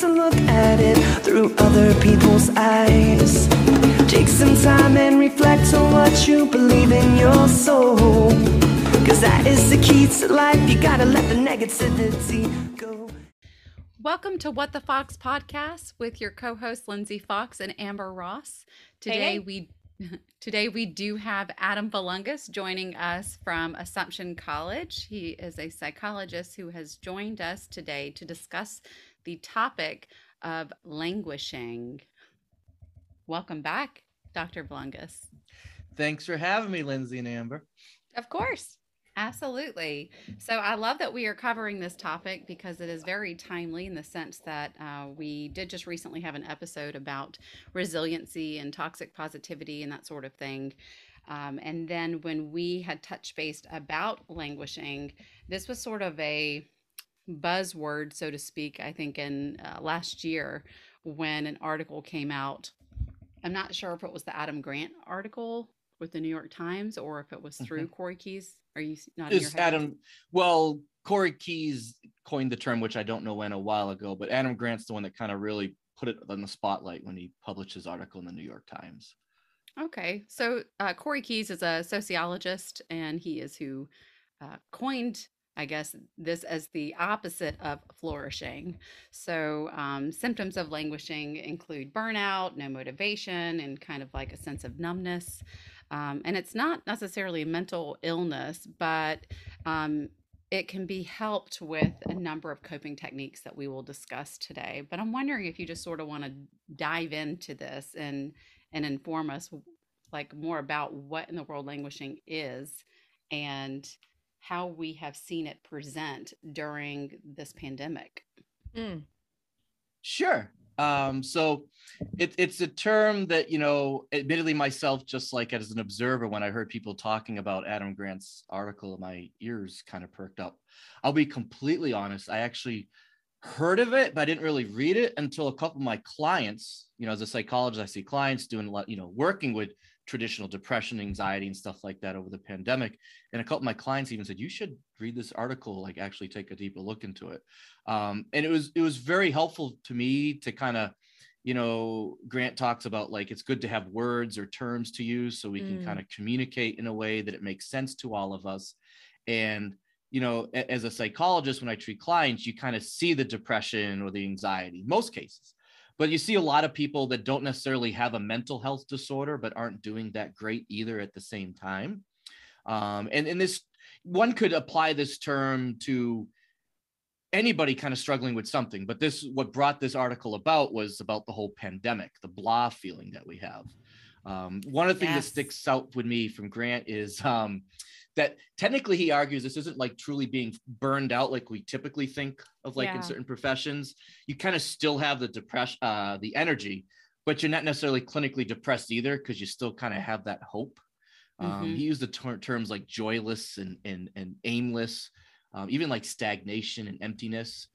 to look at it through other people's eyes. Take some time and reflect on what you believe in your soul. Cause that is the key to life. You gotta let the negativity go. Welcome to What the Fox podcast with your co-hosts Lindsey Fox and Amber Ross. Today hey. we today we do have Adam Volungis joining us from Assumption College. He is a psychologist who has joined us today to discuss the topic of languishing. Welcome back, Dr. Volungis. Thanks for having me, Lindsey and Amber. Of course. Absolutely. So I love that we are covering this topic because it is very timely in the sense that uh, we did just recently have an episode about resiliency and toxic positivity and that sort of thing. Um, and then when we had touch based about languishing, this was sort of a buzzword, so to speak, I think, in uh, last year when an article came out. I'm not sure if it was the Adam Grant article with the New York Times or if it was through Mhm. Corey Keyes. Are you not Is? Adam? Well, Corey Keyes coined the term, which I don't know when a while ago, but Adam Grant's the one that kind of really put it on the spotlight when he published his article in the New York Times. Okay, so uh, Corey Keyes is a sociologist, and he is who uh, coined, I guess, this as the opposite of flourishing. So, um, symptoms of languishing include burnout, no motivation, and kind of like a sense of numbness. Um, and it's not necessarily a mental illness, but um, it can be helped with a number of coping techniques that we will discuss today. But I'm wondering if you just sort of want to dive into this and and inform us like more about what in the world languishing is and how we have seen it present during this pandemic. Mm. Sure. Um, so it, it's a term that, you know, admittedly myself, just like as an observer, when I heard people talking about Adam Grant's article, my ears kind of perked up. I'll be completely honest. I actually heard of it, but I didn't really read it until a couple of my clients, you know, as a psychologist, I see clients doing a lot, you know, working with traditional depression, anxiety, and stuff like that over the pandemic. And a couple of my clients even said, you should read this article, like actually take a deeper look into it. Um, and it was it was very helpful to me to kind of, you know, Grant talks about like it's good to have words or terms to use so we can Mm. kind of communicate in a way that it makes sense to all of us. And you know, as a psychologist, when I treat clients, you kind of see the depression or the anxiety, most cases. But you see a lot of people that don't necessarily have a mental health disorder, but aren't doing that great either at the same time. Um, and, and this one could apply this term to anybody kind of struggling with something. But this, what brought this article about was about the whole pandemic, the blah feeling that we have. Um, one of the things Yes. that sticks out with me from Grant is um, that technically he argues this isn't like truly being burned out like we typically think of like Yeah. in certain professions you kind of still have the depression uh the energy but you're not necessarily clinically depressed either because you still kind of have that hope um, Mhm. he used the ter- terms like joyless and and, and aimless um, even like stagnation and emptiness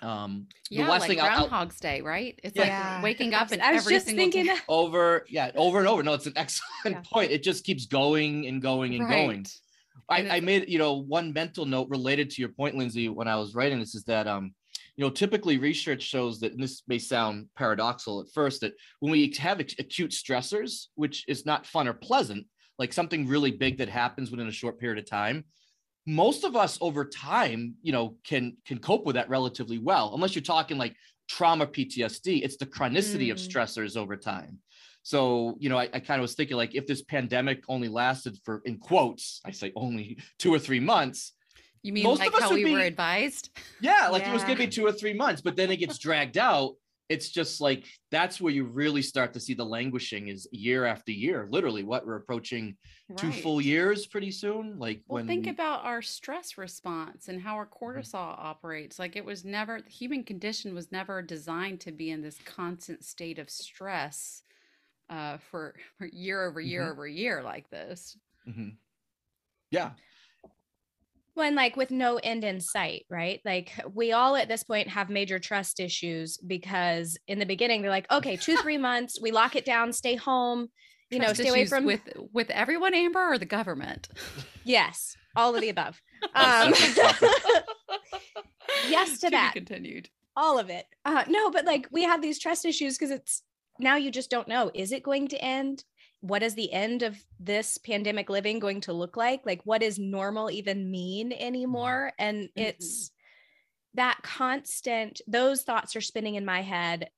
um the Yeah, last like thing I'll- I'll- Groundhog's Day, right? It's Yeah. like waking up and I was every just single thinking day- over yeah over and over no it's an excellent Yeah. point it just keeps going and going and going Right. I, I made you know one mental note related to your point, Lindsey, when I was writing this is that um, you know, typically research shows that and this may sound paradoxical at first, that when we have ac- acute stressors, which is not fun or pleasant, like something really big that happens within a short period of time, most of us over time, you know, can can cope with that relatively well, unless you're talking like trauma PTSD. It's the chronicity of Mm. stressors over time. So, you know, I, I kind of was thinking like if this pandemic only lasted for, in quotes, I say only two or three months. You mean Most like of us how we were advised? Yeah, like it was going to be two or three months, but then it gets dragged out. It's just like that's where you really start to see the languishing is year after year. Literally, what we're approaching two full years pretty soon. Like Well, when think about our stress response and how our Mm-hmm. cortisol operates. Like it was never, the human condition was never designed to be in this constant state of stress uh, for, for year over year Mhm. over year like this. Mhm. Yeah, when like with no end in sight, right? Like we all at this point have major trust issues because in the beginning they're like, okay, two, three months, we lock it down, stay home, you know, stay away from with with everyone, Amber, or the government. yes, all of the above. Oh, Um, yes to be that. continued. all of it. Uh, no, but like we have these trust issues because it's now you just don't know. Is it going to end? What is the end of this pandemic living going to look like? Like, what is normal even mean anymore? And Mm-hmm. it's that constant, those thoughts are spinning in my head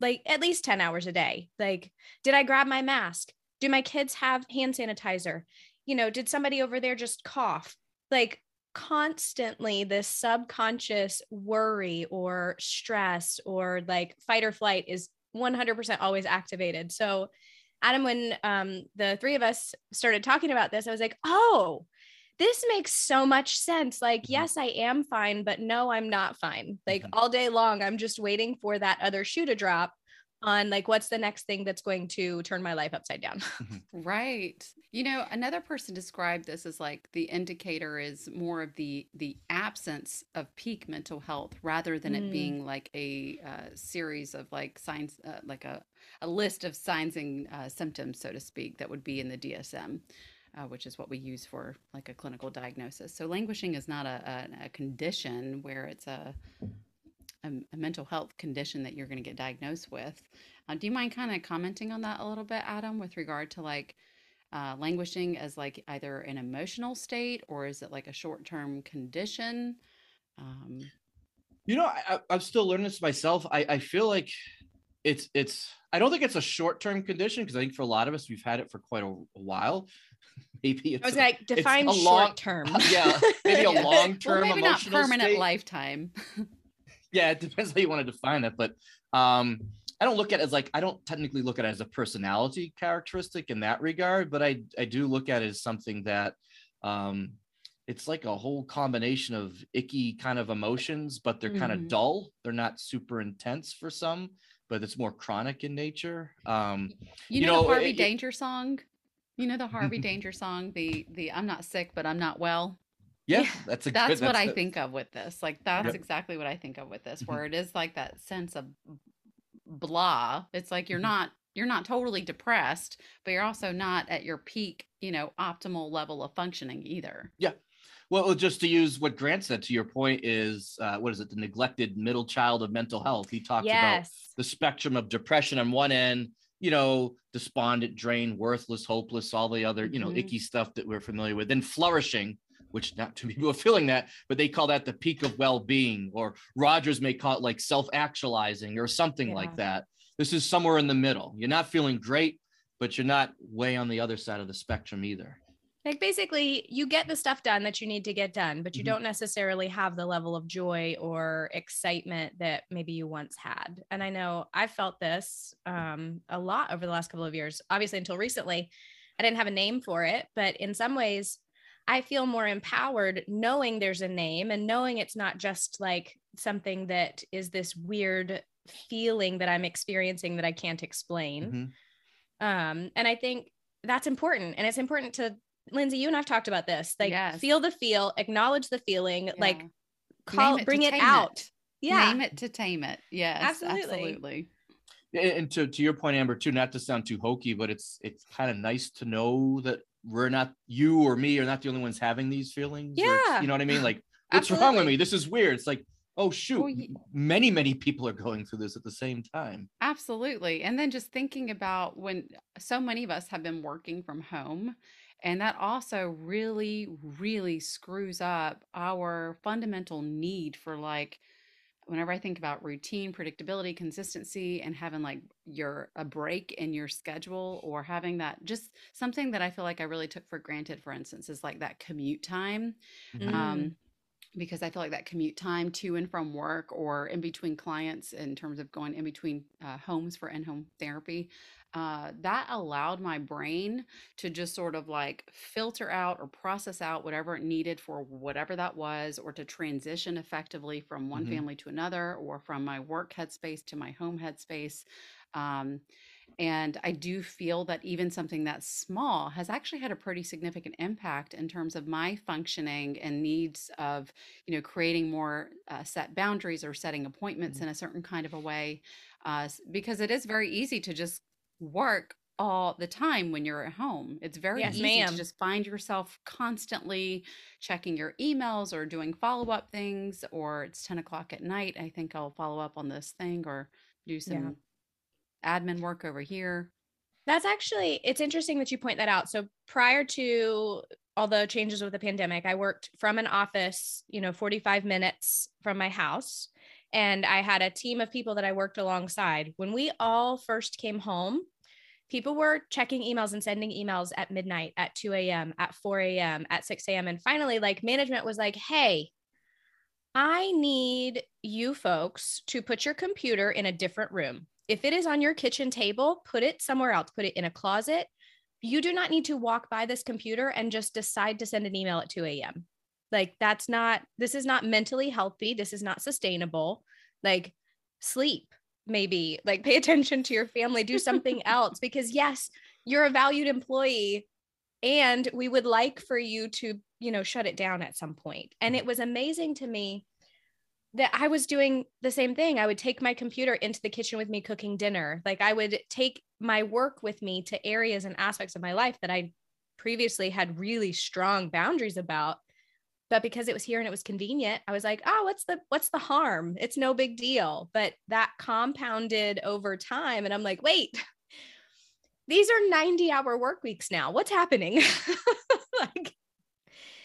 like at least 10 hours a day. Like, did I grab my mask? Do my kids have hand sanitizer? You know, did somebody over there just cough? Like, constantly this subconscious worry or stress or like fight or flight is 100% always activated. So, Adam, when um, the three of us started talking about this, I was like, oh, this makes so much sense. Like, Mhm. yes, I am fine, but no, I'm not fine. Like, Mhm. all day long, I'm just waiting for that other shoe to drop on like, what's the next thing that's going to turn my life upside down? Right. You know, another person described this as like the indicator is more of the the absence of peak mental health rather than it Mm. being like a uh, series of like signs, uh, like a, a list of signs and uh, symptoms, so to speak, that would be in the DSM. Uh, which is what we use for like a clinical diagnosis. So languishing is not a, a, a condition where it's a, a, a mental health condition that you're going to get diagnosed with. Uh, do you mind kind of commenting on that a little bit, Adam, with regard to like uh, languishing as like either an emotional state or is it like a short term condition? Um, You know, I, I- I'm still learning this myself. I, I feel like it's it's. I don't think it's a short term condition because I think for a lot of us we've had it for quite a, a while. Maybe it's I was a- like, define a long- short term. yeah, maybe a Yeah. long well, term maybe not emotional permanent state. lifetime. Yeah it depends how you want to define it but um i don't look at it as like i don't technically look at it as a personality characteristic in that regard but i i do look at it as something that um it's like a whole combination of icky kind of emotions but they're kind Mhm. of dull they're not super intense for some but it's more chronic in nature um You, You know, know, the Harvey it- it- Danger song? You know the Harvey Danger song, the the I'm not sick but I'm not well. Yeah, that's a That's good, what I a- think of with this. Like that's Yep. exactly what I think of with this, Mhm. where it is like that sense of blah. It's like you're Mhm. not you're not totally depressed, but you're also not at your peak, you know, optimal level of functioning either. Yeah. Well, just to use what Grant said to your point is uh, what is it? The neglected middle child of mental health. He talks about the spectrum of depression on one end, you know, despondent, drained, worthless, hopeless, all the other, you know, Mhm. icky stuff that we're familiar with. Then flourishing, which not too many people are feeling that, but they call that the peak of well-being, or Rogers may call it like self-actualizing or something Yeah. like that. This is somewhere in the middle. You're not feeling great, but you're not way on the other side of the spectrum either. Like basically, you get the stuff done that you need to get done, but you Mhm. don't necessarily have the level of joy or excitement that maybe you once had. And I know I've felt this um, a lot over the last couple of years. Obviously, until recently, I didn't have a name for it, but in some ways, I feel more empowered knowing there's a name and knowing it's not just like something that is this weird feeling that I'm experiencing that I can't explain Mhm. um and i think that's important and it's important to lindsey you and i've talked about this like Yes. feel the feel acknowledge the feeling like call it bring it tame out yeah Name it to tame it. Yes, Absolutely. absolutely. And to, to your point amber too not to sound too hokey but it's it's kind of nice to know that we're not you or me are not the only ones having these feelings or Yeah. you know what i mean? Like what's wrong with me? This is weird. It's like oh shoot Well, many many people are going through this at the same time. Absolutely. And then just thinking about when so many of us have been working from home, and that also really, really screws up our fundamental need for like, whenever I think about routine, predictability, consistency, and having like your a break in your schedule or having that just something that I feel like I really took for granted, for instance, is like that commute time Mm. um, because I feel like that commute time to and from work or in between clients in terms of going in between uh, homes for in-home therapy, uh, that allowed my brain to just sort of like filter out or process out whatever it needed for whatever that was, or to transition effectively from one Mhm. family to another, or from my work headspace to my home headspace. Um, and I do feel that even something that's small has actually had a pretty significant impact in terms of my functioning and needs of, you know, creating more uh, set boundaries or setting appointments in a certain kind of a way. Uh, because it is very easy to just work all the time when you're at home. It's very Yes, easy ma'am. to just find yourself constantly checking your emails or doing follow up things, or it's 10 o'clock at night. I think I'll follow up on this thing or do some admin work over here. That's actually it's interesting that you point that out. So prior to all the changes with the pandemic, I worked from an office, you know, 45 minutes from my house. And I had a team of people that I worked alongside. When we all first came home, people were checking emails and sending emails at midnight, at 2 a.m., at 4 a.m., at 6 a.m. And finally, like management was like, hey, I need you folks to put your computer in a different room. If it is on your kitchen table, put it somewhere else, put it in a closet. You do not need to walk by this computer and just decide to send an email at 2 a.m. Like, that's not, this is not mentally healthy. This is not sustainable. Like, sleep, maybe, like, pay attention to your family, do something else. Because, yes, you're a valued employee and we would like for you to, you know, shut it down at some point. And it mm. was amazing to me that I was doing the same thing. I would take my computer into the kitchen with me cooking dinner. Like I would take my work with me to areas and aspects of my life that I previously had really strong boundaries about. But because it was here and it was convenient, I was like, "Oh, what's the what's the harm? It's no big deal." But that compounded over time and I'm like, "Wait. These are 90-hour work weeks now. What's happening?" like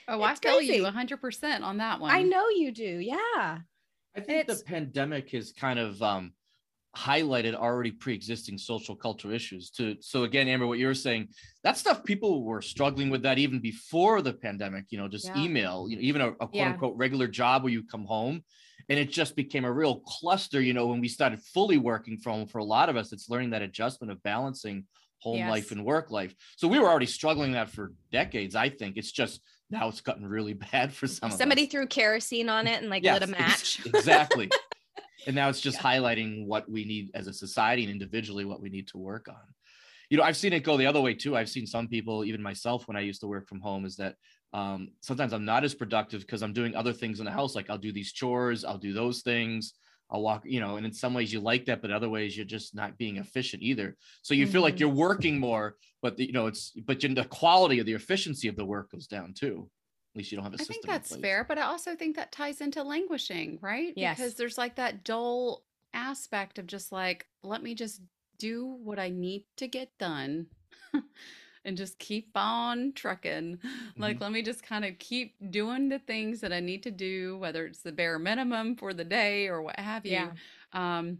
Oh, I It's feel you crazy. 100% on that one. I know you do. Yeah. I think It's- the pandemic is kind of um, highlighted already pre-existing social cultural issues. To so again, Amber, what you were saying, that stuff people were struggling with that even before the pandemic. You know, just Yeah. email, you know, even a, a quote Yeah. unquote regular job where you come home, and it just became a real cluster. You know, when we started fully working from home, for a lot of us, it's learning that adjustment of balancing home life and work life. So we were already struggling that for decades. I think it's just now it's gotten really bad for some. of Somebody threw kerosene on it and like Yes, lit a match. exactly. and now it's just highlighting what we need as a society and individually what we need to work on. You know, I've seen it go the other way too. I've seen some people, even myself, when I used to work from home, is that um, sometimes I'm not as productive because I'm doing other things in the house. Like I'll do these chores, I'll do those things. I'll walk, you know, and in some ways you like that, but other ways you're just not being efficient either. So you feel like Mhm. you're working more, but the, you know, it's but the quality of the efficiency of the work goes down too. At least you don't have a I system. think in that's place. fair, but I also think that ties into languishing, right? Yes. Because there's like that dull aspect of just like, let me just do what I need to get done and just keep on trucking. Like, let me just kind of keep doing the things that I need to do, whether it's the bare minimum for the day or what have you. Yeah. Um,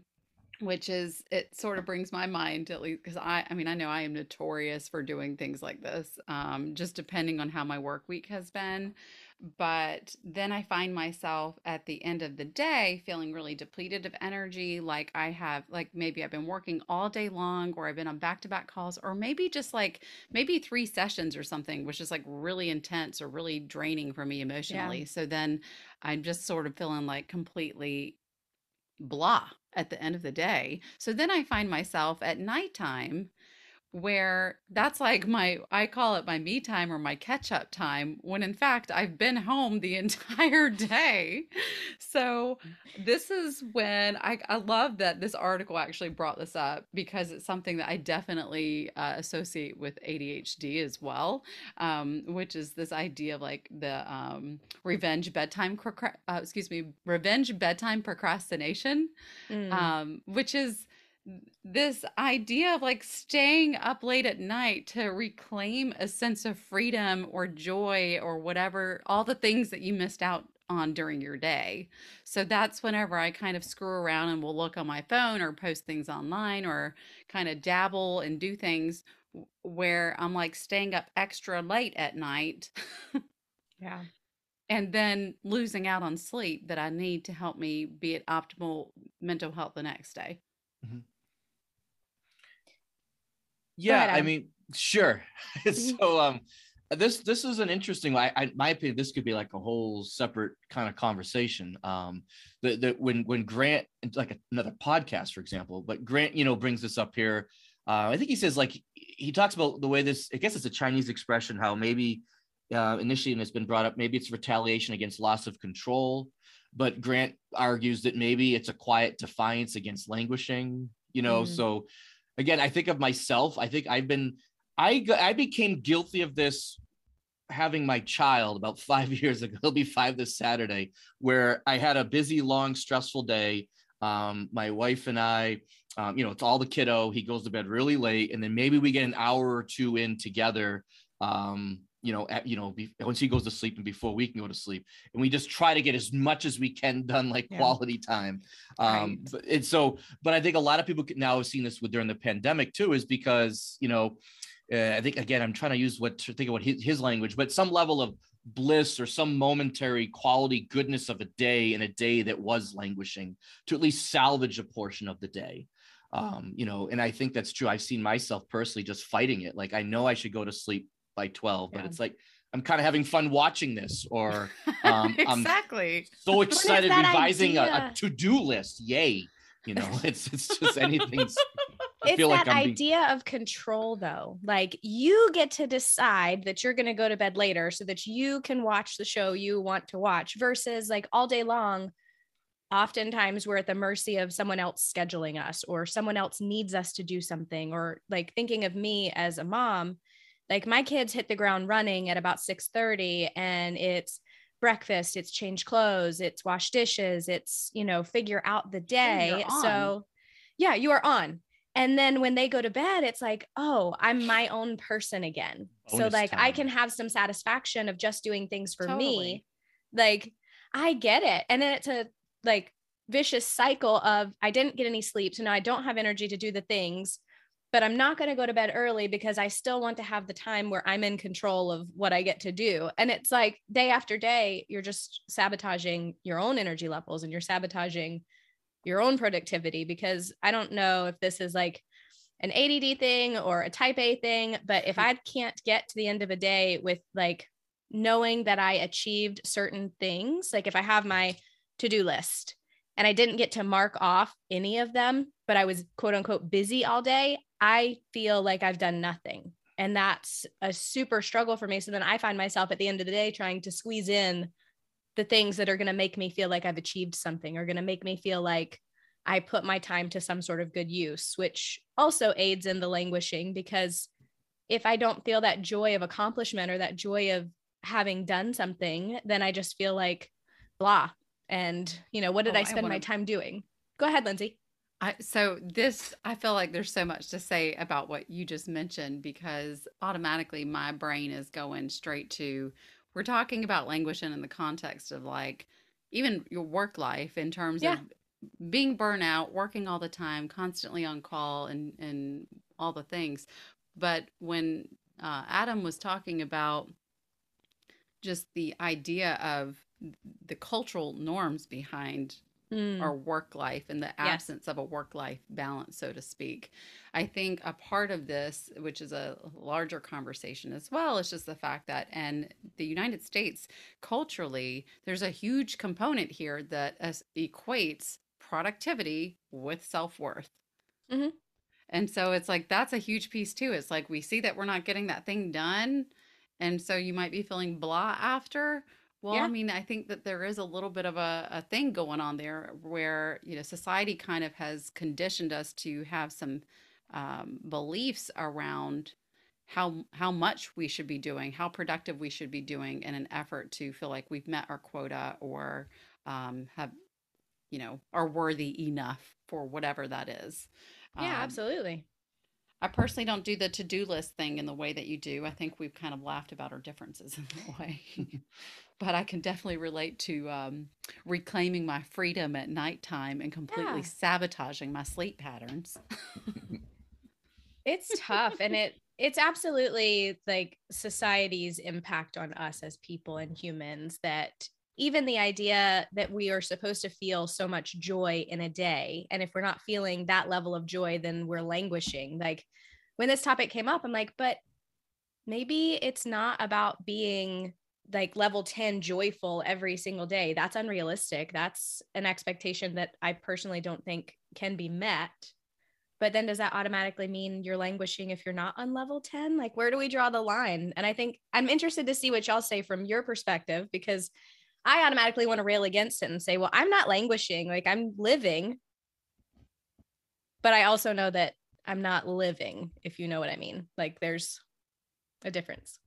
which is it sort of brings my mind to at least because I I mean I know I am notorious for doing things like this um just depending on how my work week has been but then I find myself at the end of the day feeling really depleted of energy like I have like maybe I've been working all day long or I've been on back-to-back calls or maybe just like maybe three sessions or something which is like really intense or really draining for me emotionally so then I'm just sort of feeling like completely blah at the end of the day. So then I find myself at nighttime where that's like my I call it my me time or my catch up time when in fact I've been home the entire day. So this is when I I love that this article actually brought this up because it's something that I definitely uh, associate with ADHD as well, um, which is this idea of like the um, revenge bedtime uh, excuse me revenge bedtime procrastination Mm. um, which is this idea of like staying up late at night to reclaim a sense of freedom or joy or whatever, all the things that you missed out on during your day. So that's whenever I kind of screw around and will look on my phone or post things online or kind of dabble and do things where I'm like staying up extra late at night yeah. and then losing out on sleep that I need to help me be at optimal mental health the next day. Mm-hmm. Yeah, ahead, I mean, sure. so um this this is an interesting I, I my opinion this could be like a whole separate kind of conversation um that that when when grant like another podcast for example but grant you know brings this up here uh, i think he says like he talks about the way this i guess it's a chinese expression how maybe uh, initially and it's been brought up maybe it's retaliation against loss of control but grant argues that maybe it's a quiet defiance against languishing you know Mm. so again, I think of myself. I think I've been, I I became guilty of this having my child about five years ago. It'll be five this Saturday, where I had a busy, long, stressful day. Um, my wife and I, um, you know, it's all the kiddo. He goes to bed really late, and then maybe we get an hour or two in together. Um, you know, at, you know, be, once he goes to sleep and before we can go to sleep, and we just try to get as much as we can done, like Yeah. quality time. Um, Right. but and so, but I think a lot of people now have seen this with during the pandemic too, is because you know, uh, I think again, I'm trying to use what to think of what his, his language, but some level of bliss or some momentary quality goodness of a day in a day that was languishing to at least salvage a portion of the day um you know and i think that's true i've seen myself personally just fighting it like i know i should go to sleep by 12 but it's like i'm kind of having fun watching this or um i'm exactly. so excited that revising a, a to-do list. Yay. You know it's it's just anything's I it's feel like that I'm being- idea of control though. Like you get to decide that you're going to go to bed later so that you can watch the show you want to watch versus like all day long oftentimes we're at the mercy of someone else scheduling us or someone else needs us to do something or like thinking of me as a mom like my kids hit the ground running at about 6:30 and it's breakfast it's change clothes it's wash dishes it's you know figure out the day. So yeah you are on. And then when they go to bed it's like oh i'm my own person again. So Bonus like i can have some satisfaction of just doing things for me. Like i get it. And then it's a like vicious cycle of i didn't get any sleep so now i don't have energy to do the things but i'm not going to go to bed early because i still want to have the time where i'm in control of what i get to do. And it's like day after day you're just sabotaging your own energy levels and you're sabotaging your own productivity because i don't know if this is like an ADD thing or a type A thing, but if mm-hmm. I can't get to the end of a day with like knowing that I achieved certain things, like if I have my to do list and I didn't get to mark off any of them, but I was quote unquote busy all day, I feel like I've done nothing. And that's a super struggle for me. So then I find myself at the end of the day trying to squeeze in the things that are going to make me feel like I've achieved something or going to make me feel like I put my time to some sort of good use, which also aids in the languishing because if I don't feel that joy of accomplishment or that joy of having done something, then I just feel like blah. And, you know, what did Oh, I I spend my wanna- time doing? Go ahead, Lindsey. I, so this, I feel like there's so much to say about what you just mentioned because automatically my brain is going straight to we're talking about languishing in the context of like even your work life in terms Yeah. of being burnout, working all the time, constantly on call, and and all the things. But when uh, Adam was talking about just the idea of the cultural norms behind Mm, our work life and the absence of a work life balance, so to speak. I think a part of this, which is a larger conversation as well, is just the fact that and the United States, culturally, there's a huge component here that equates productivity with self worth. Mhm. And so it's like that's a huge piece too. It's like we see that we're not getting that thing done. And so you might be feeling blah after. Well, Yeah. I mean, I think that there is a little bit of a, a thing going on there where, you know, society kind of has conditioned us to have some um, beliefs around how how much we should be doing, how productive we should be doing in an effort to feel like we've met our quota or um, have, you know, are worthy enough for whatever that is. yeah, Um, absolutely. I personally don't do the to-do list thing in the way that you do. I think we've kind of laughed about our differences in that way. but I can definitely relate to um, reclaiming my freedom at nighttime and completely Yeah. sabotaging my sleep patterns. It's tough and it it's absolutely like society's impact on us as people and humans that even the idea that we are supposed to feel so much joy in a day and if we're not feeling that level of joy then we're languishing. Like when this topic came up i'm like but maybe it's not about being like level 10 joyful every single day. That's unrealistic. That's an expectation that i personally don't think can be met. But then does that automatically mean you're languishing if you're not on level 10 like where do we draw the line? And i think i'm interested to see what y'all say from your perspective because i automatically want to rail against it and say well i'm not languishing like i'm living but i also know that I'm not living, if you know what I mean. Like there's a difference.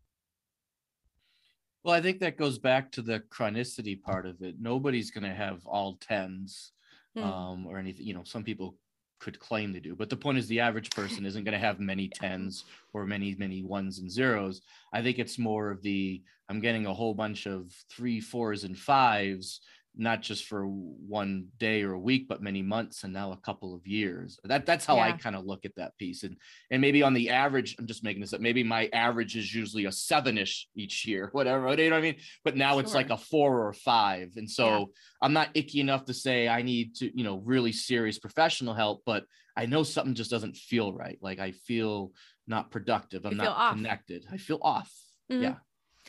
Well, I think that goes back to the chronicity part of it. Nobody's going to have all tens Hmm. um, or anything. You know, some people could claim they do, but the point is the average person isn't going to have many tens or many, many ones and zeros. I think it's more of the I'm getting a whole bunch of three, fours, and fives, not just for one day or a week, but many months and now a couple of years. That that's how I kind of look at that piece. And and maybe on the average, I'm just making this up. Maybe my average is usually a seven-ish each year, whatever. You know what I mean? But now it's like a four or a five. And so Yeah. I'm not icky enough to say I need to, you know, really serious professional help, but I know something just doesn't feel right. Like I feel not productive. I'm not off. connected. I feel off. Mhm. Yeah.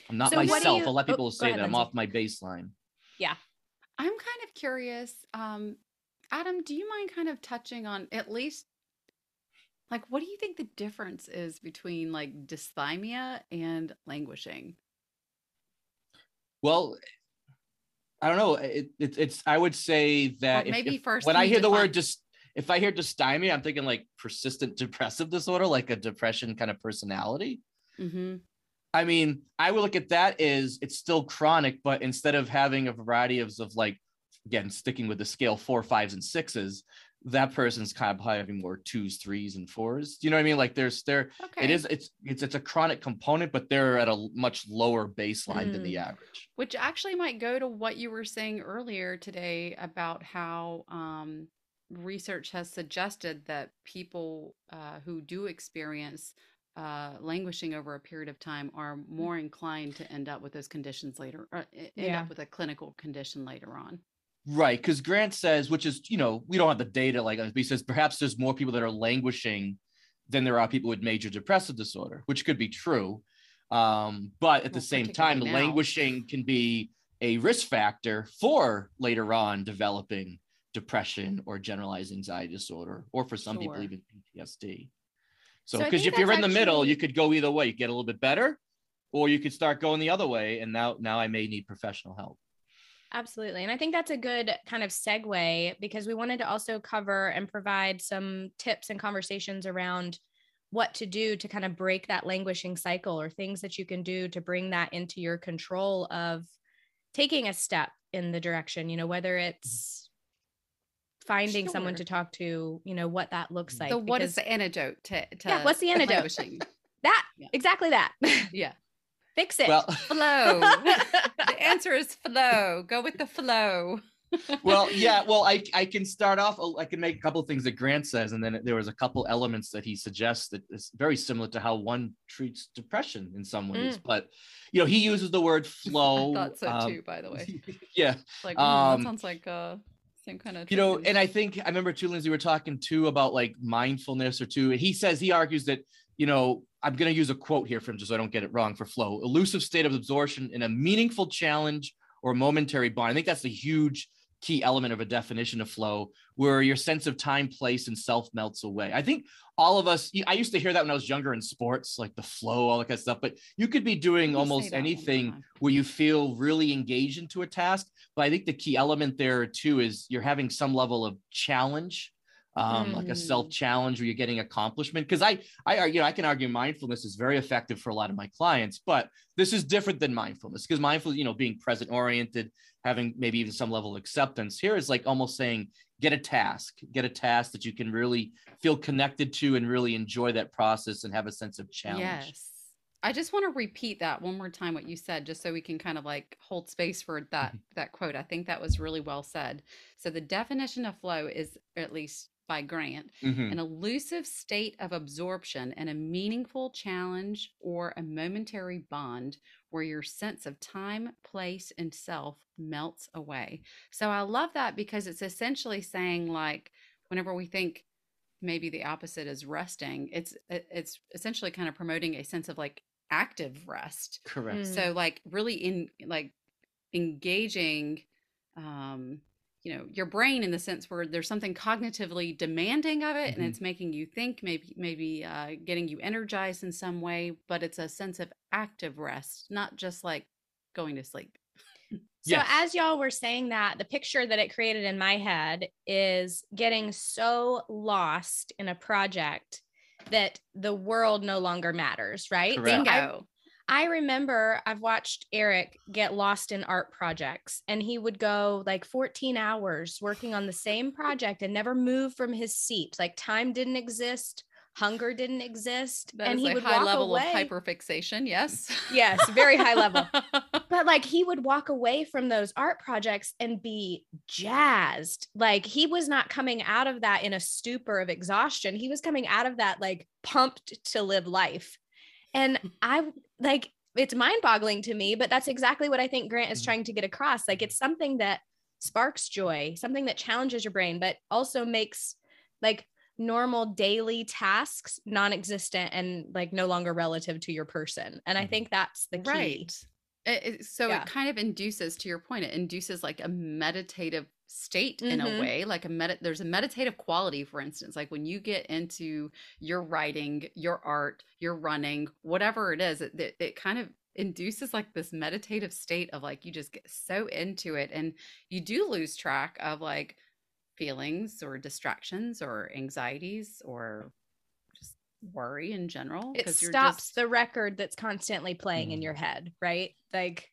I'm not So myself. you- I'll let oh, people go say ahead, that I'm Lindsey. off my baseline. I'm kind of curious. Um, Adam, do you mind kind of touching on at least like what do you think the difference is between like dysthymia and languishing? Well, I don't know. It, it, it's I would say that if- maybe if- first when I hear the define- word just if I hear dysthymia, I'm thinking like persistent depressive disorder, like a depression kind of personality. Mm-hmm. I mean, I would look at that as it's still chronic, but instead of having a variety of, of like, again, sticking with the scale four, fives, and sixes, that person's kind of having more twos, threes, and fours. You know what I mean? Like there's there, Okay. it is, it's it's it's a chronic component, but they're at a much lower baseline than the average. Which actually might go to what you were saying earlier today about how um, research has suggested that people uh, who do experience uh, languishing over a period of time are more inclined to end up with those conditions later, or e- end Yeah. up with a clinical condition later on. Right. Because Grant says, which is, you know, we don't have the data like but he says perhaps there's more people that are languishing than there are people with major depressive disorder, which could be true. Um, but at the same time, now. languishing can be a risk factor for later on developing depression or generalized anxiety disorder, or for some people, even PTSD. So, So because think if you're in the middle, you could go either way. You get a little bit better, or you could start going the other way. And now, now I may need professional help. Absolutely. And I think that's a good kind of segue because we wanted to also cover and provide some tips and conversations around what to do to kind of break that languishing cycle or things that you can do to bring that into your control of taking a step in the direction, you know, whether it's finding someone to talk to, you know, what that looks like. so, what is because the antidote to, to Yeah, what's the antidote? that? Yeah. Exactly that. yeah, Fix it. Well, flow. the answer is flow. Go with the flow. well, yeah. Well, I I can start off. oh, I can make a couple of things that Grant says, and then there was a couple elements that he suggests that is very similar to how one treats depression in some ways. But you know, he uses the word flow. I thought so um, too. By the way, Yeah, like mm, um, that sounds like uh, same kind of. you know, and I think I remember too, Lindsey, we were talking too about like mindfulness or two, and he says he argues that you know I'm going to use a quote here from just so I don't get it wrong for flow: elusive state of absorption in a meaningful challenge or momentary bond. I think that's the huge key element of a definition of flow, where your sense of time, place, and self melts away. I think all of us. I used to hear that when I was younger in sports, like the flow, all that kind of stuff. But you could be doing almost that one more anything where you feel really engaged into a task. But I think the key element there too is you're having some level of challenge, um, like a Mm. self challenge where you're getting accomplishment. Because I, I, you know, I can argue mindfulness is very effective for a lot of my clients, but this is different than mindfulness because mindfulness, you know, being present oriented, having maybe even some level of acceptance. Here is like almost saying, get a task, get a task that you can really feel connected to and really enjoy that process and have a sense of challenge. Yes. I just want to repeat that one more time what you said just so we can kind of like hold space for that Mm-hmm. that quote. I think that was really well said. So the definition of flow is at least by Grant, Mhm. an elusive state of absorption and a meaningful challenge or a momentary bond where your sense of time, place, and self melts away. So I love that because it's essentially saying like whenever we think maybe the opposite is resting, it's it's essentially kind of promoting a sense of like active rest. Correct. Mm. So like really in like engaging um you know your brain in the sense where there's something cognitively demanding of it and Mhm. it's making you think maybe maybe uh, getting you energized in some way but it's a sense of active rest not just like going to sleep So Yes. as y'all were saying that, the picture that it created in my head is getting so lost in a project that the world no longer matters, right? Correct. Bingo. I remember I've watched Eric get lost in art projects and he would go like 14 hours working on the same project and never move from his seat. Like time didn't exist, hunger didn't exist. That and he a would high level away. of hyperfixation. Yes. Yes, very high level. but like he would walk away from those art projects and be jazzed. Like he was not coming out of that in a stupor of exhaustion. He was coming out of that like pumped to live life. And I like it's mind-boggling to me, but that's exactly what I think Grant is Mhm. trying to get across. Like it's something that sparks joy, something that challenges your brain, but also makes like normal daily tasks non-existent and like no longer relative to your person. And I Mhm. think that's the key. right It- it- so Yeah. it kind of induces to your point it induces like a meditative state in Mhm. a way like a med there's a meditative quality for instance like when you get into your writing your art your running whatever it is it, it, it kind of induces like this meditative state of like you just get so into it and you do lose track of like feelings or distractions or anxieties or worry in general It you're stops just- the record that's constantly playing in Mhm. your head, right? Like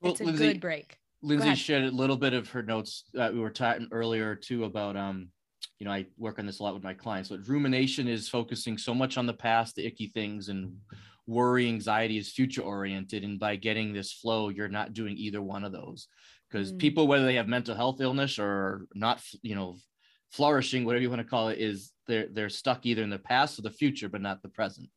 Well, it's a Lindsey, good break. Lindsey ahead. shared a little bit of her notes that we were talking earlier too about um you know I work on this a lot with my clients but rumination is focusing so much on the past the icky things and worry anxiety is future oriented and by getting this flow you're not doing either one of those because Mm. people whether they have mental health illness or not you know flourishing whatever you want to call it is they're they're stuck either in the past or the future but not the present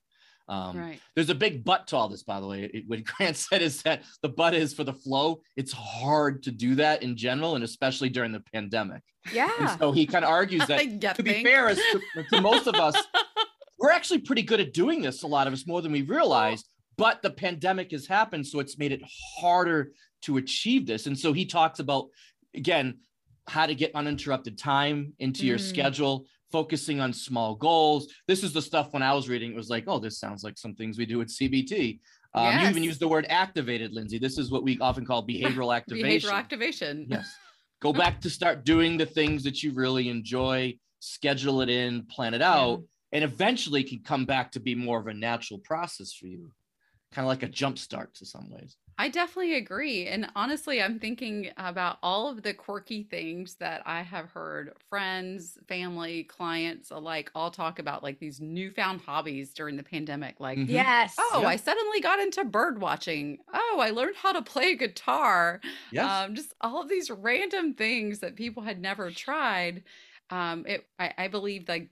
um, right there's a big but to all this, by the way. It, what Grant said is that the but is for the flow. It's hard to do that in general, and especially during the pandemic. And Yeah. so he kind of argues that, to be fair, as to, to most of us, we're actually pretty good at doing this. A lot of us more than we realized. But the pandemic has happened, so it's made it harder to achieve this. And so he talks about again how to get uninterrupted time into your Mm. schedule focusing on small goals. This is the stuff when I was reading, it was like, oh, this sounds like some things we do at CBT. Um, You even use the word activated, Lindsey. This is what we often call behavioral activation. behavioral activation Yes. Go back to start doing the things that you really enjoy, schedule it in, plan it out, and eventually can come back to be more of a natural process for you. Kind of like a jump start to some ways. I definitely agree. And honestly, I'm thinking about all of the quirky things that I have heard friends, family, clients alike all talk about, like these newfound hobbies during the pandemic. Like, Mhm. Yes. oh, Yeah. I suddenly got into bird watching. Oh, I learned how to play guitar. Yes. Um, just all of these random things that people had never tried. Um, it, I, I believe like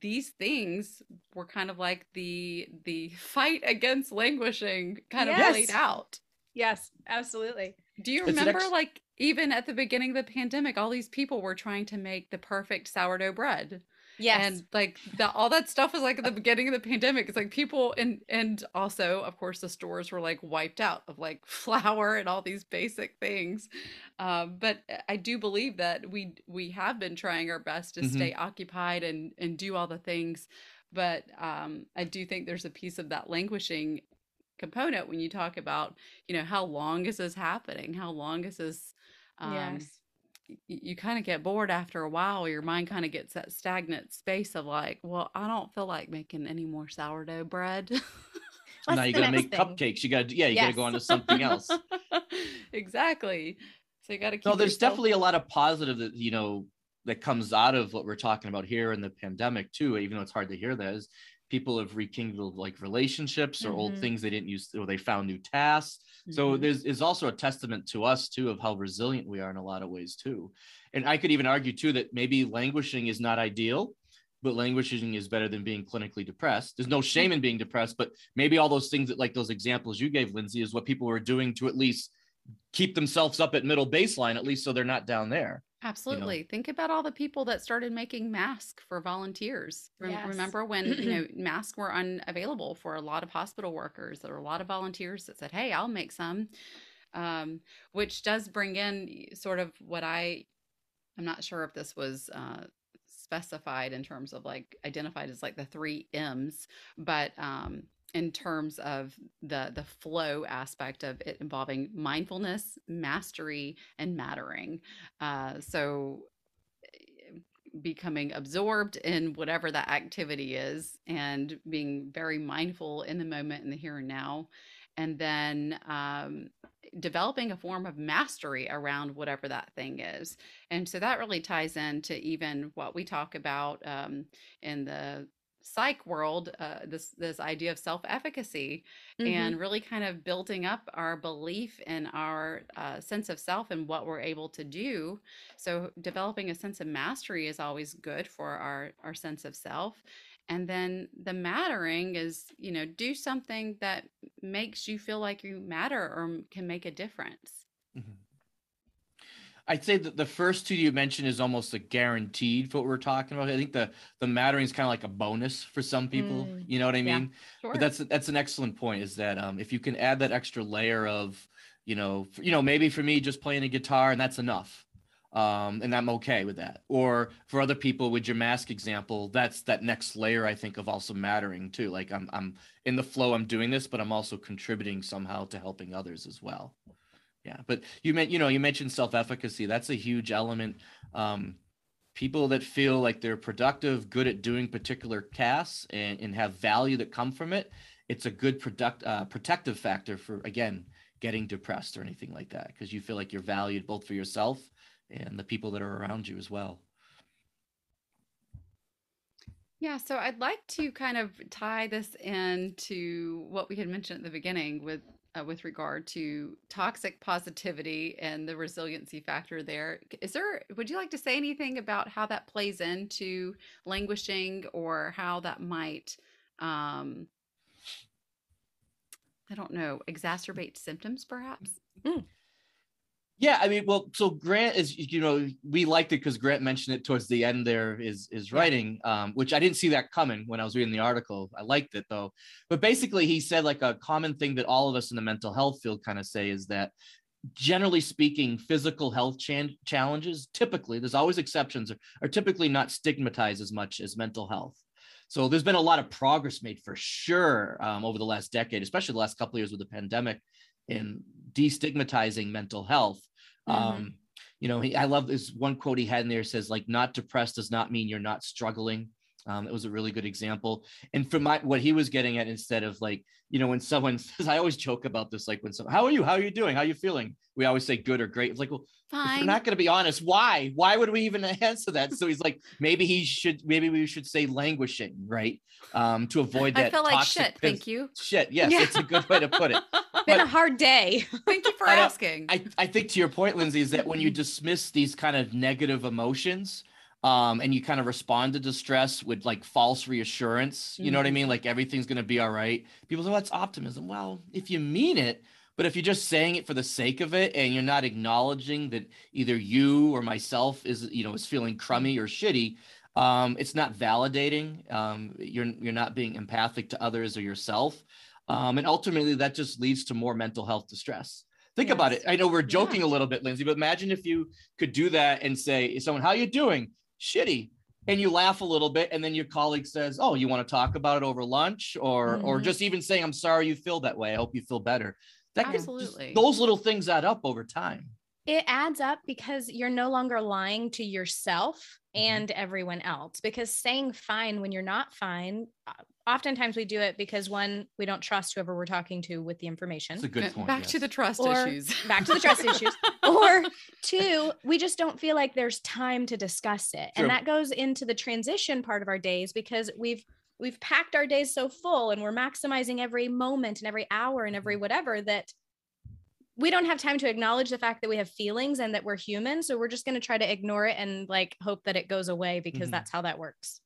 these things were kind of like the the fight against languishing kind of Yes. played out. Yes, absolutely. Do you remember, ex- like, even at the beginning of the pandemic, all these people were trying to make the perfect sourdough bread, Yes. and like the, all that stuff was like at the beginning of the pandemic. It's like people, and and also, of course, the stores were like wiped out of like flour and all these basic things. Um, but I do believe that we we have been trying our best to Mhm. stay occupied and and do all the things. But um, I do think there's a piece of that languishing component when you talk about you know how long is this happening how long is this um yes. Y- you kind of get bored after a while your mind kind of gets that stagnant space of like well i don't feel like making any more sourdough bread now you got to make thing? cupcakes. You got to, yeah, you got to go on to something else. exactly so you got to keep no there's yourself- definitely a lot of positive that you know that comes out of what we're talking about here in the pandemic too even though it's hard to hear that is people have rekindled like relationships or old Mhm. things they didn't use or they found new tasks. So Mhm. there's is also a testament to us too of how resilient we are in a lot of ways too. And i could even argue too that maybe languishing is not ideal but languishing is better than being clinically depressed. There's no shame in being depressed but maybe all those things that like those examples you gave lindsey is what people were doing to at least keep themselves up at middle baseline at least so they're not down there Absolutely. Think about all the people that started making masks for volunteers. Rem- Yes. Remember when you know masks were unavailable for a lot of hospital workers? There were a lot of volunteers that said, "Hey, I'll make some," um, which does bring in sort of what I. I'm not sure if this was uh, specified in terms of like identified as like the three M's, but um, in terms of the the flow aspect of it involving mindfulness, mastery, and mattering. Uh, so becoming absorbed in whatever that activity is and being very mindful in the moment in the here and now and then um, developing a form of mastery around whatever that thing is and so that really ties into even what we talk about um, in the psych world uh, this this idea of self-efficacy mm-hmm. and really kind of building up our belief in our uh, sense of self and what we're able to do so developing a sense of mastery is always good for our our sense of self and then the mattering is you know do something that makes you feel like you matter or can make a difference mm-hmm. I'd say that the first two you mentioned is almost a guaranteed for what we're talking about. I think the the mattering is kind of like a bonus for some people. Mm, you know what I mean? Yeah, sure. But that's that's an excellent point. Is that um, if you can add that extra layer of, you know, you know, maybe for me just playing a guitar and that's enough, um, and I'm okay with that. Or for other people, with your mask example, that's that next layer I think of also mattering too. Like I'm I'm in the flow, I'm doing this, but I'm also contributing somehow to helping others as well yeah but you meant you know you mentioned self-efficacy. That's a huge element. Um, people that feel like they're productive good at doing particular tasks and, and have value that come from it it's a good product uh, protective factor for again getting depressed or anything like that because you feel like you're valued both for yourself and the people that are around you as well. Yeah, so I'd like to kind of tie this into what we had mentioned at the beginning with uh, with regard to toxic positivity and the resiliency factor there. Is there, would you like to say anything about how that plays into languishing or how that might, um, I don't know, exacerbate symptoms perhaps? Mm. Yeah, I mean, well, so Grant is, you know, we liked it because Grant mentioned it towards the end there is is writing, um, which I didn't see that coming when I was reading the article. I liked it though, but basically he said like a common thing that all of us in the mental health field kind of say is that generally speaking, physical health challenges typically, there's always exceptions, are, are typically not stigmatized as much as mental health. So there's been a lot of progress made for sure um, over the last decade, especially the last couple of years with the pandemic in destigmatizing mental health Mm-hmm. Um, you know, he, I love this one quote he had in there says like, not depressed does not mean you're not struggling. Um, it was a really good example. And for my, what he was getting at instead of like, you know, when someone says, I always joke about this, like when someone, how are you? How are you doing? How are you feeling? We always say good or great. It's like, well, we're not going to be honest, why? Why would we even answer that? So he's like, maybe he should, maybe we should say languishing, right? Um, to avoid that. I feel like shit. Thank you. Shit. Yes, yeah. it's a good way to put it. Been a hard day. Thank you for asking. I, I think to your point, Lindsey, is that when you dismiss these kind of negative emotions, um, and you kind of respond to distress with like false reassurance. You know what I mm-hmm. mean? Like everything's going to be all right. People say, well, that's optimism. Well, if you mean it, but if you're just saying it for the sake of it and you're not acknowledging that either you or myself is, you know, is feeling crummy or shitty, um, it's not validating. Um, you're you're not being empathic to others or yourself, um, and ultimately that just leads to more mental health distress. Think yes. about it. I know we're joking yeah. a little bit, Lindsey, but imagine if you could do that and say, "Someone, how are you doing? Shitty. And you laugh a little bit and then your colleague says oh you want to talk about it over lunch? Or mm-hmm. or just even saying i'm sorry you feel that way. I hope you feel better. That absolutely just, those little things add up over time. It adds up because you're no longer lying to yourself mm-hmm. and everyone else because saying fine when you're not fine uh, oftentimes we do it because one, we don't trust whoever we're talking to with the information. That's a good point. Back yes. to the trust or, issues. Back to the trust issues. Or two, we just don't feel like there's time to discuss it. True. And that goes into the transition part of our days because we've we've packed our days so full and we're maximizing every moment and every hour and every mm-hmm. whatever that we don't have time to acknowledge the fact that we have feelings and that we're human so we're just going to try to ignore it and like hope that it goes away because mm-hmm. that's how that works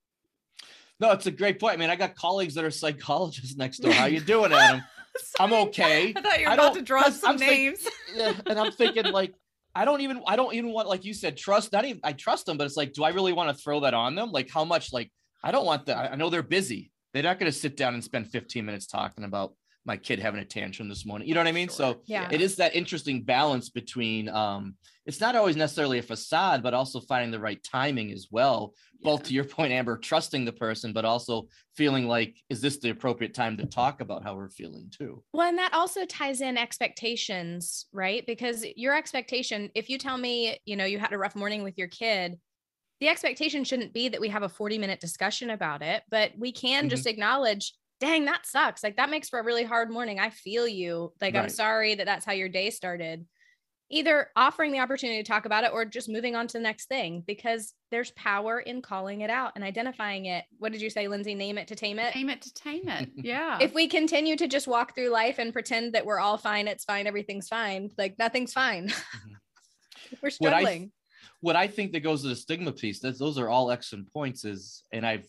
no, it's a great point. I mean, I got colleagues that are psychologists next door. How you doing, Adam? I'm okay. I thought you were I about to draw some I'm names. Think, yeah, and I'm thinking like, I don't even, I don't even want, like you said, trust. Not even, I trust them, but it's like, do I really want to throw that on them? Like, how much? Like, I don't want that. I know they're busy. They're not going to sit down and spend 15 minutes talking about my kid having a tantrum this morning. You know what I mean? Sure. So Yeah. it is that interesting balance between um it's not always necessarily a facade, but also finding the right timing as well. Both to your point, Amber, trusting the person, but also feeling like, is this the appropriate time to talk about how we're feeling too? Well, and that also ties in expectations, right? Because your expectation, if you tell me, you know, you had a rough morning with your kid, the expectation shouldn't be that we have a 40 minute discussion about it, but we can just acknowledge, dang, that sucks. Like that makes for a really hard morning. I feel you. Like, I'm sorry that that's how your day started. Either offering the opportunity to talk about it or just moving on to the next thing because there's power in calling it out and identifying it. What did you say, Lindsey? Name it to tame it. Name it to tame it. Yeah. if we continue to just walk through life and pretend that we're all fine, it's fine, everything's fine, like nothing's fine. Mm-hmm. we're What I- struggling. what I think that goes to the stigma piece, that's those are all excellent points. Is and I've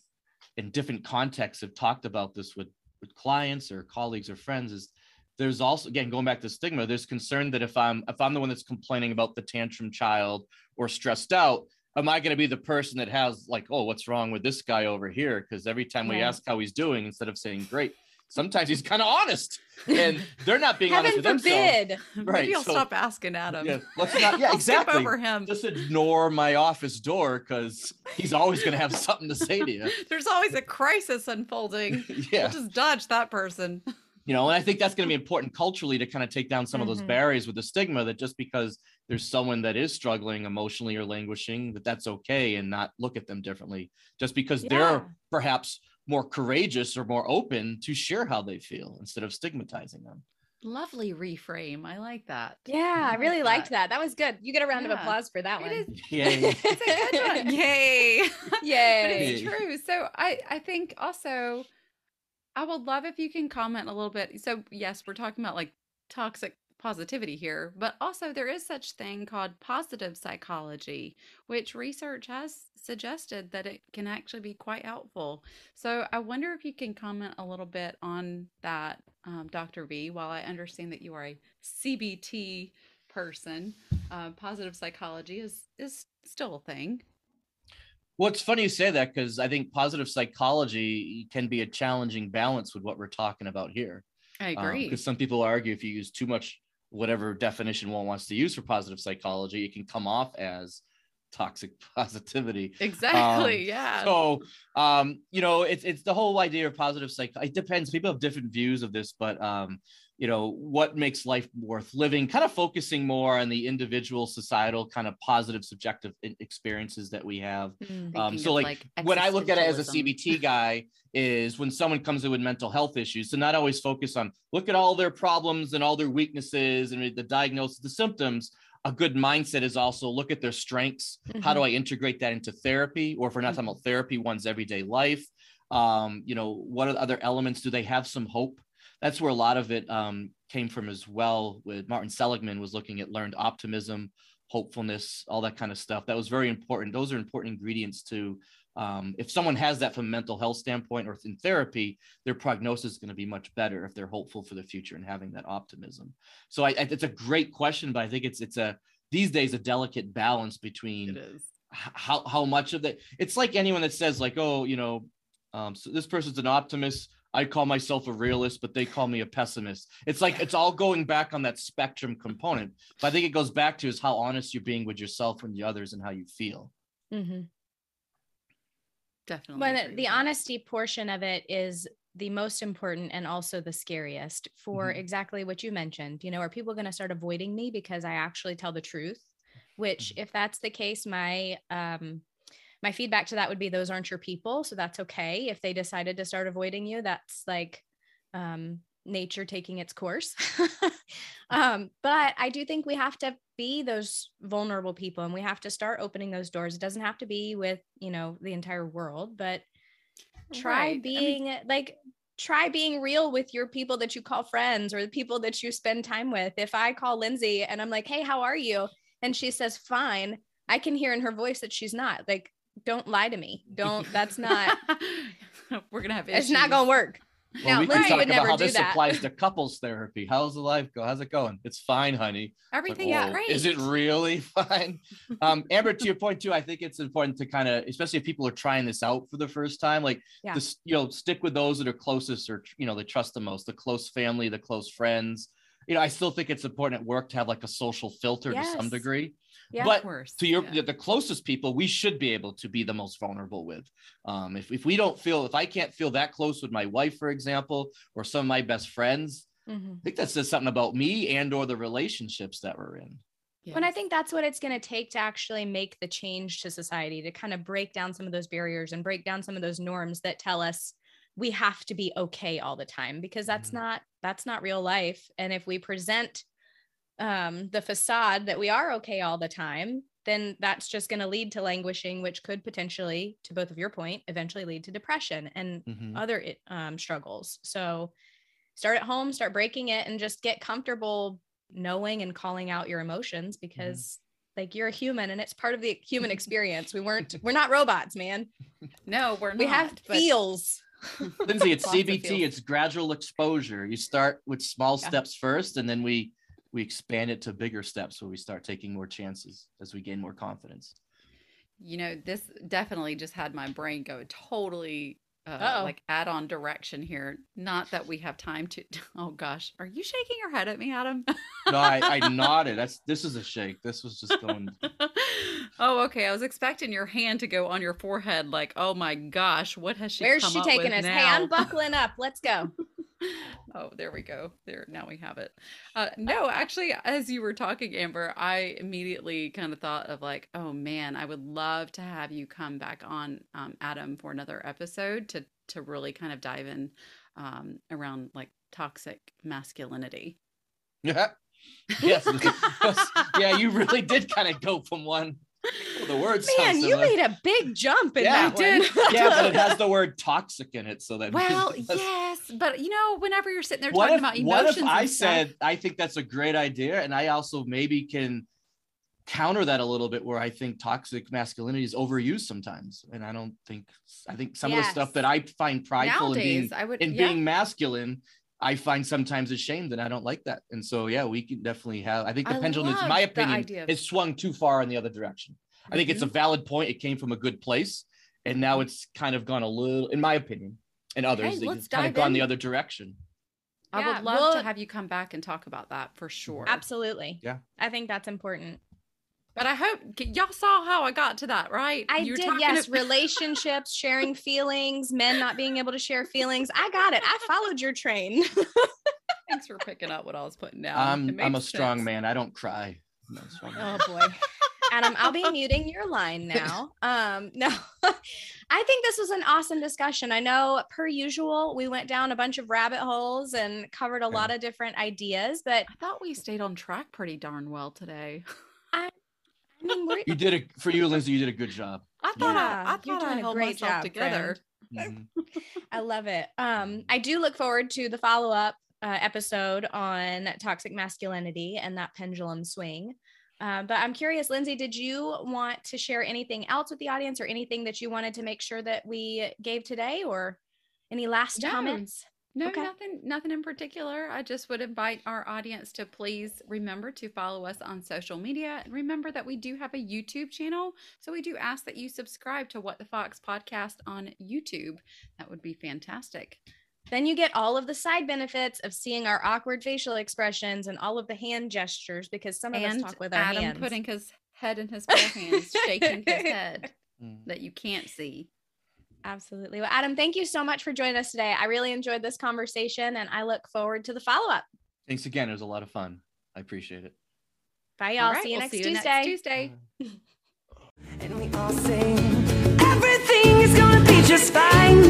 in different contexts have talked about this with with clients or colleagues or friends. Is there's also again going back to stigma. There's concern that if I'm if I'm the one that's complaining about the tantrum child or stressed out, am I going to be the person that has like, oh, what's wrong with this guy over here? Because every time we ask how he's doing, instead of saying great, sometimes he's kind of honest, and they're not being honest with themselves. forbid. right, Maybe I'll so- stop asking Adam. Yeah, let's not. Yeah, exactly over him. just ignore my office door because he's always going to have something to say to you. There's always a crisis unfolding. Yeah. We'll just dodge that person. You know, and I think that's going to be important culturally to kind of take down some of those Mhm. barriers with the stigma that just because there's someone that is struggling emotionally or languishing, that that's okay and not look at them differently just because Yeah. they're perhaps more courageous or more open to share how they feel instead of stigmatizing them. Lovely reframe. I like that. Yeah, I like really liked that. that. That was good. You get a round Yeah. of applause for that It one. is- Yeah. It's a good one. Yay. but Yay. it's true. So I I think also I would love if you can comment a little bit. So yes, we're talking about like toxic positivity here, but also there is such thing called positive psychology, which research has suggested that it can actually be quite helpful. So I wonder if you can comment a little bit on that, um, Dr. V. While I understand that you are a CBT person, uh, positive psychology is is still a thing. Well, it's funny you say that because I think positive psychology can be a challenging balance with what we're talking about here. I agree. Because some people argue if you use too much, whatever definition one wants to use for positive psychology, it can come off as toxic positivity. Exactly. Um, yeah. So, um, you know, it's it's the whole idea of positive psych. It depends. People have different views of this, but um, you know, what makes life worth living? Kind of focusing more on the individual, societal, kind of positive, subjective experiences that we have. Mm. Um, so of, like, when I look at it as a. CBT guy, is when someone comes in with mental health issues, to not always focus on look at all their problems and all their weaknesses and the diagnosis, the symptoms. A good mindset is also look at their strengths. How do I integrate that into therapy? Or if we're not talking about therapy, one's everyday life. Um, you know, what are other elements? Do they have some hope? That's where a lot of it um, came from as well. With Martin Seligman was looking at learned optimism, hopefulness, all that kind of stuff. That was very important. Those are important ingredients to um, if someone has that from a mental health standpoint or in therapy, their prognosis is going to be much better if they're hopeful for the future and having that optimism. So I, I, it's a great question, but I think it's it's a these days a delicate balance between It is. h- how how much of that. It's like anyone that says like, oh, you know, um, so this person's an optimist. I call myself a realist, but they call me a pessimist. It's like it's all going back on that spectrum component. But I think it goes back to is how honest you're being with yourself and the others and how you feel. Mm-hmm. Definitely. When the with that. honesty portion of it is the most important and also the scariest for Mhm. exactly what you mentioned. You know, are people going to start avoiding me because I actually tell the truth? Which, Mhm. if that's the case, my um my feedback to that would be those aren't your people, so that's okay. If they decided to start avoiding you, that's like um nature taking its course. um, but I do think we have to be those vulnerable people and we have to start opening those doors. It doesn't have to be with, you know, the entire world, but try Right. I mean, being like try being real with your people that you call friends or the people that you spend time with. If I call Lindsey and I'm like, "Hey, how are you?" and she says, "Fine," I can hear in her voice that she's not. Like, don't lie to me. Don't. That's not. We're gonna have. Issues. It's not gonna work. Now, we can Lindsey talk would about how this that. applies to couples therapy. How's the life go? How's it going? It's fine, honey. Like, Everything's whoa, great. Is it really fine? Um, Amber, to your point too, I think it's important to kind of, especially if people are trying this out for the first time, like Yeah. just you know, stick with those that are closest or you know, they trust the most, the close family, the close friends. You know, I still think it's important at work to have like a social filter to some degree. Yeah. But Of course. to your yeah. the closest people we should be able to be the most vulnerable with um if, if we don't feel if i can't feel that close with my wife for example or some of my best friends Mhm. i think that says something about me and or the relationships that we're in And I think that's what it's going to take to actually make the change to society to kind of break down some of those barriers and break down some of those norms that tell us we have to be okay all the time because that's Mhm. not that's not real life. And if we present um, the facade that we are okay all the time, then that's just going to lead to languishing, which could potentially, to both of your point, eventually lead to depression and Mhm. other um, struggles. So start at home, start breaking it, and just get comfortable knowing and calling out your emotions because like you're a human and it's part of the human experience. We weren't, we're not robots, man. no, we're not. We have but- feels. lindsey it's cbt it's gradual exposure you start with small Yeah. steps first and then we we expand it to bigger steps where we start taking more chances as we gain more confidence you know this definitely just had my brain go totally uh, like add on direction here not that we have time to oh gosh are you shaking your head at me adam no i i nodded that's this is a shake this was just going oh okay i was expecting your hand to go on your forehead like oh my gosh what has she Where's come she up taking with us? Hey. I'm buckling up. Let's go. Oh there we go. There now we have it. Uh no actually as you were talking amber i immediately kind of thought of like oh man i would love to have you come back on um, adam for another episode to to really kind of dive in um around like toxic masculinity. Yeah yes. Yeah you really did kind of go from one the word sounds Man, you made a big jump in Yeah, that I one. did. yeah, but it has the word toxic in it, so that well it yes but you know whenever you're sitting there What talking if, about what emotions if I and stuff- said I think that's a great idea, and I also maybe can counter that a little bit, where I think toxic masculinity is overused sometimes, and I don't think I think some of the stuff that I find prideful in being i would in yeah. being masculine. I find sometimes ashamed and I don't like that. And so, yeah, we can definitely have, I think the I pendulum is, in my opinion, idea of- it's swung too far in the other direction. I think it's Mm-hmm. a valid point. It came from a good place. And now it's kind of gone a little, in my opinion, and others, Okay, it's kind of dive gone the other direction. I Yeah, would love well- to have you come back and talk about that for sure. Absolutely. Yeah. I think that's important. But I hope y'all saw how I got to that, right? I You were did, yes. ab- Relationships, sharing feelings, men not being able to share feelings. I got it. I followed your train. Thanks for picking up what I was putting down. I'm, I'm a makes strong man. I don't cry. I'm not a strong man. oh boy. Adam, I'll be muting your line now. Um, no, I think this was an awesome discussion. I know, per usual, we went down a bunch of rabbit holes and covered a Yeah. lot of different ideas, but I thought we stayed on track pretty darn well today. I mean, we're, You did it for you, Lindsey. You did a good job. I thought Yeah, I, I you're thought I doing a held great myself job, together. friend. Mhm. I love it. Um, I do look forward to the follow up uh, episode on toxic masculinity and that pendulum swing. Um, but I'm curious, Lindsey, did you want to share anything else with the audience or anything that you wanted to make sure that we gave today or any last No. comments? No, Okay. nothing, nothing in particular. I just would invite our audience to please remember to follow us on social media. And remember that we do have a YouTube channel. So we do ask that you subscribe to What the Fox podcast on YouTube. That would be fantastic. Then you get all of the side benefits of seeing our awkward facial expressions and all of the hand gestures because some of and us talk with our Adam hands. putting his head in his bare hands, shaking his head Mm. that you can't see. Absolutely. Well, Adam, thank you so much for joining us today. I really enjoyed this conversation and I look forward to the follow up. Thanks again. It was a lot of fun. I appreciate it. Bye, y'all. All right, see you we'll next see you Tuesday. next Tuesday. And we all sing, everything is gonna be just fine.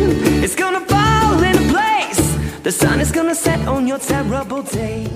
It's gonna fall into place. The sun is gonna set on your terrible day.